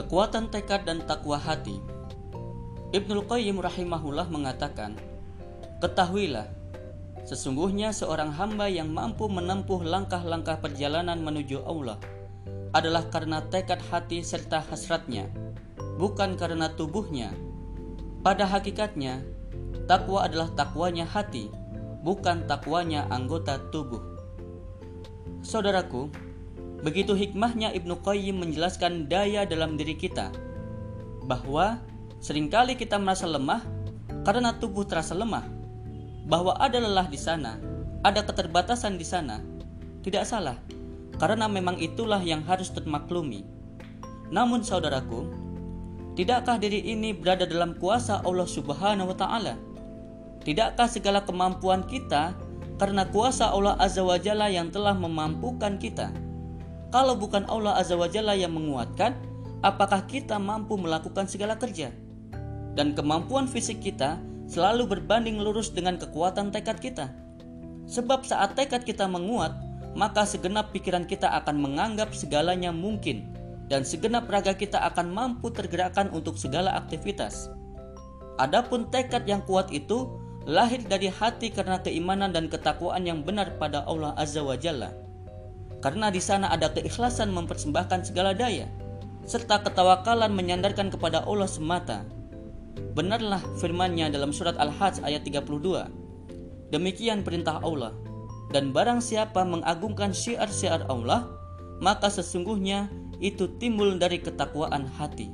Kekuatan tekad dan takwa hati. Ibnul Qayyim rahimahullah mengatakan, "Ketahuilah, sesungguhnya seorang hamba yang mampu menempuh langkah-langkah perjalanan menuju Allah adalah karena tekad hati serta hasratnya, bukan karena tubuhnya. Pada hakikatnya, takwa adalah takwanya hati, bukan takwanya anggota tubuh." Saudaraku, Begitu hikmahnya Ibnu Qayyim menjelaskan daya dalam diri kita bahwa sering kali kita merasa lemah karena tubuh terasa lemah, bahwa ada lelah di sana, ada keterbatasan di sana. Tidak salah, karena memang itulah yang harus termaklumi. Namun saudaraku, tidakkah diri ini berada dalam kuasa Allah Subhanahu wa taala? Tidakkah segala kemampuan kita karena kuasa Allah Azza wa Jalla yang telah memampukan kita? Kalau bukan Allah Azza wa Jalla yang menguatkan, apakah kita mampu melakukan segala kerja? Dan kemampuan fisik kita selalu berbanding lurus dengan kekuatan tekad kita. Sebab saat tekad kita menguat, maka segenap pikiran kita akan menganggap segalanya mungkin dan segenap raga kita akan mampu tergerakkan untuk segala aktivitas. Adapun tekad yang kuat itu lahir dari hati karena keimanan dan ketakwaan yang benar pada Allah Azza wa Jalla karena di sana ada keikhlasan mempersembahkan segala daya serta ketawakalan menyandarkan kepada Allah semata. Benarlah firman-Nya dalam surat Al-Hajj ayat 32. Demikian perintah Allah. Dan barang siapa mengagungkan syiar-syiar Allah, maka sesungguhnya itu timbul dari ketakwaan hati.